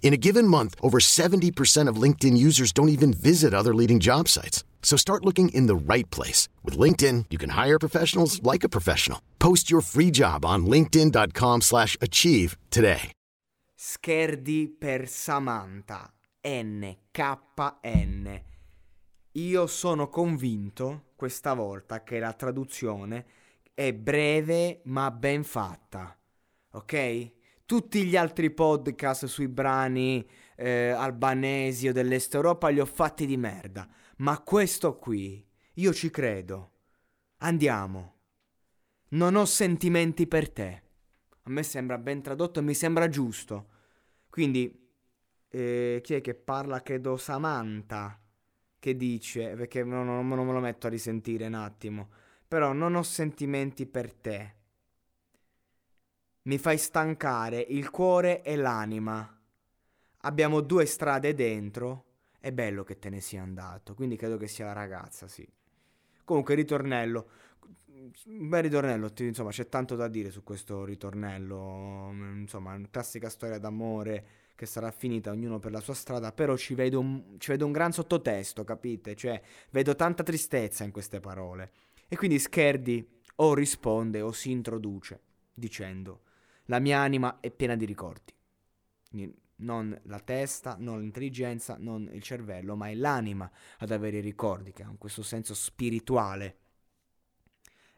In a given month, over 70% of LinkedIn users don't even visit other leading job sites. So start looking in the right place. With LinkedIn, you can hire professionals like a professional. Post your free job on linkedin.com slash achieve today. Scherdi per Samantha. NKN. Io sono convinto questa volta che la traduzione è breve ma ben fatta. Ok? Tutti gli altri podcast sui brani eh, albanesi o dell'Est Europa li ho fatti di merda. Ma questo qui, io ci credo. Andiamo. Non ho sentimenti per te. A me sembra ben tradotto e mi sembra giusto. Quindi, eh, chi è che parla? Credo Samantha. Che dice, perché non, non, non me lo metto a risentire un attimo. Però non ho sentimenti per te mi fai stancare il cuore e l'anima. Abbiamo due strade dentro. È bello che te ne sia andato. Quindi credo che sia la ragazza, sì. Comunque, ritornello. Un bel ritornello, insomma, c'è tanto da dire su questo ritornello. Insomma, una classica storia d'amore che sarà finita ognuno per la sua strada, però ci vedo un, ci vedo un gran sottotesto, capite? Cioè, vedo tanta tristezza in queste parole. E quindi Scherdi o risponde o si introduce dicendo la mia anima è piena di ricordi. Non la testa, non l'intelligenza, non il cervello, ma è l'anima ad avere i ricordi, che ha questo senso spirituale.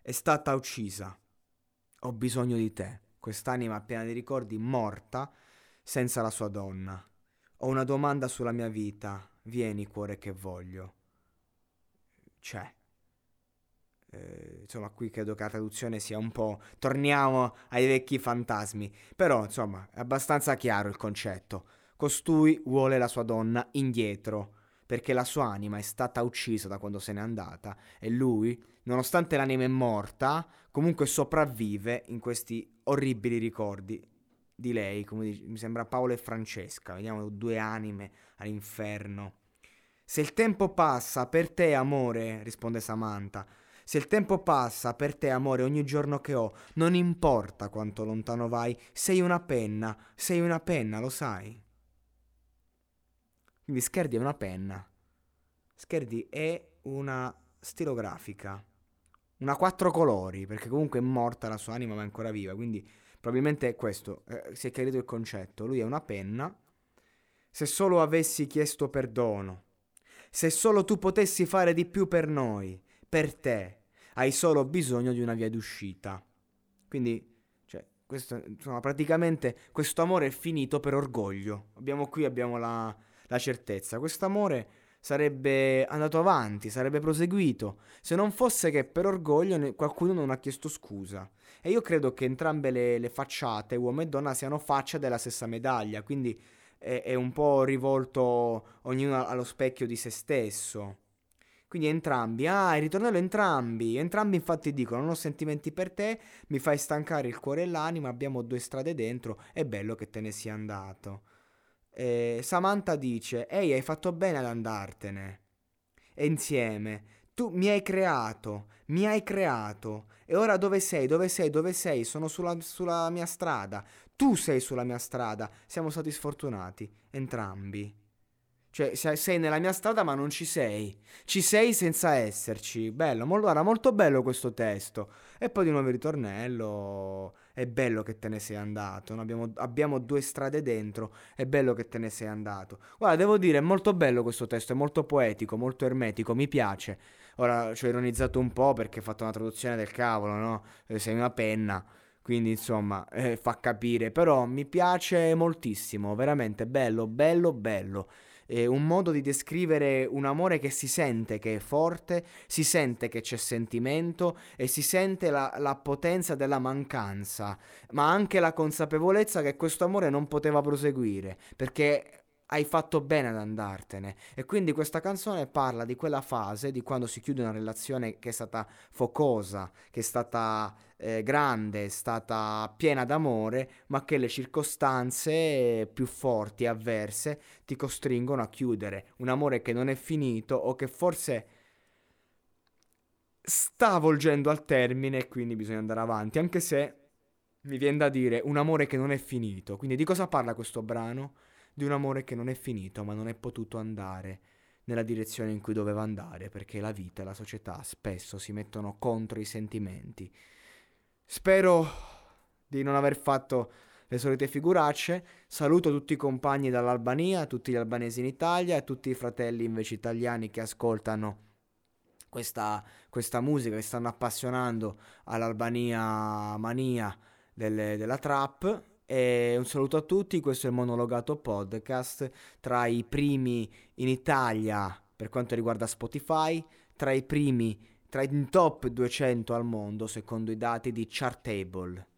È stata uccisa. Ho bisogno di te. Quest'anima piena di ricordi, morta, senza la sua donna. Ho una domanda sulla mia vita. Vieni, cuore che voglio. C'è. Eh, insomma, qui credo che la traduzione sia un po'. Torniamo ai vecchi fantasmi. Però, insomma, è abbastanza chiaro il concetto. Costui vuole la sua donna indietro, perché la sua anima è stata uccisa da quando se n'è andata e lui, nonostante l'anima è morta, comunque sopravvive in questi orribili ricordi di lei, come dice, mi sembra Paolo e Francesca, vediamo due anime all'inferno. Se il tempo passa per te, amore, risponde Samantha, se il tempo passa per te, amore, ogni giorno che ho, non importa quanto lontano vai, sei una penna, sei una penna, lo sai. Quindi Scherdi è una penna. Scherdi è una stilografica. Una quattro colori, perché comunque è morta la sua anima ma è ancora viva, quindi probabilmente è questo, eh, si è chiarito il concetto. Lui è una penna. Se solo avessi chiesto perdono, se solo tu potessi fare di più per noi, per te, hai solo bisogno di una via d'uscita. Quindi, cioè, questo, insomma, praticamente questo amore è finito per orgoglio. Abbiamo qui abbiamo la, la certezza. Questo amore sarebbe andato avanti, sarebbe proseguito, se non fosse che per orgoglio qualcuno non ha chiesto scusa. E io credo che entrambe le, le facciate, uomo e donna, siano facce della stessa medaglia, quindi è, è un po' rivolto ognuno allo specchio di se stesso. Quindi entrambi, ah, il ritornello entrambi, entrambi infatti dicono non ho sentimenti per te, mi fai stancare il cuore e l'anima, abbiamo due strade dentro, è bello che te ne sia andato. E Samantha dice, ehi hai fatto bene ad andartene. E insieme, tu mi hai creato, mi hai creato, e ora dove sei, dove sei, dove sei? Sono sulla, sulla mia strada, tu sei sulla mia strada, siamo stati sfortunati, entrambi. Cioè, sei nella mia strada ma non ci sei. Ci sei senza esserci. Bello, guarda, molto bello questo testo. E poi di nuovo il ritornello. È bello che te ne sei andato. Abbiamo, abbiamo, due strade dentro. È bello che te ne sei andato. Guarda, devo dire, è molto bello questo testo. È molto poetico, molto ermetico. Mi piace. Ora ci ho ironizzato un po' perché ho fatto una traduzione del cavolo, no? Eh, sei una penna. Quindi insomma eh, fa capire. Però mi piace moltissimo. Veramente bello, bello, bello eh, un modo di descrivere un amore che si sente che è forte, si sente che c'è sentimento e si sente la, la potenza della mancanza, ma anche la consapevolezza che questo amore non poteva proseguire, perché hai fatto bene ad andartene. E quindi questa canzone parla di quella fase, di quando si chiude una relazione che è stata focosa, che è stata eh, grande, è stata piena d'amore, ma che le circostanze più forti, avverse, ti costringono a chiudere. Un amore che non è finito o che forse sta volgendo al termine e quindi bisogna andare avanti, anche se mi viene da dire un amore che non è finito. Quindi di cosa parla questo brano? Di un amore che non è finito, ma non è potuto andare nella direzione in cui doveva andare, perché la vita e la società spesso si mettono contro i sentimenti. Spero di non aver fatto le solite figuracce. Saluto tutti i compagni dall'Albania, tutti gli albanesi in Italia e tutti i fratelli invece italiani che ascoltano questa, questa musica, che stanno appassionando all'Albania mania delle, della trap e un saluto a tutti, questo è il Monologato Podcast, tra i primi in Italia per quanto riguarda Spotify, tra i primi, tra i top 200 al mondo secondo i dati di Chartable.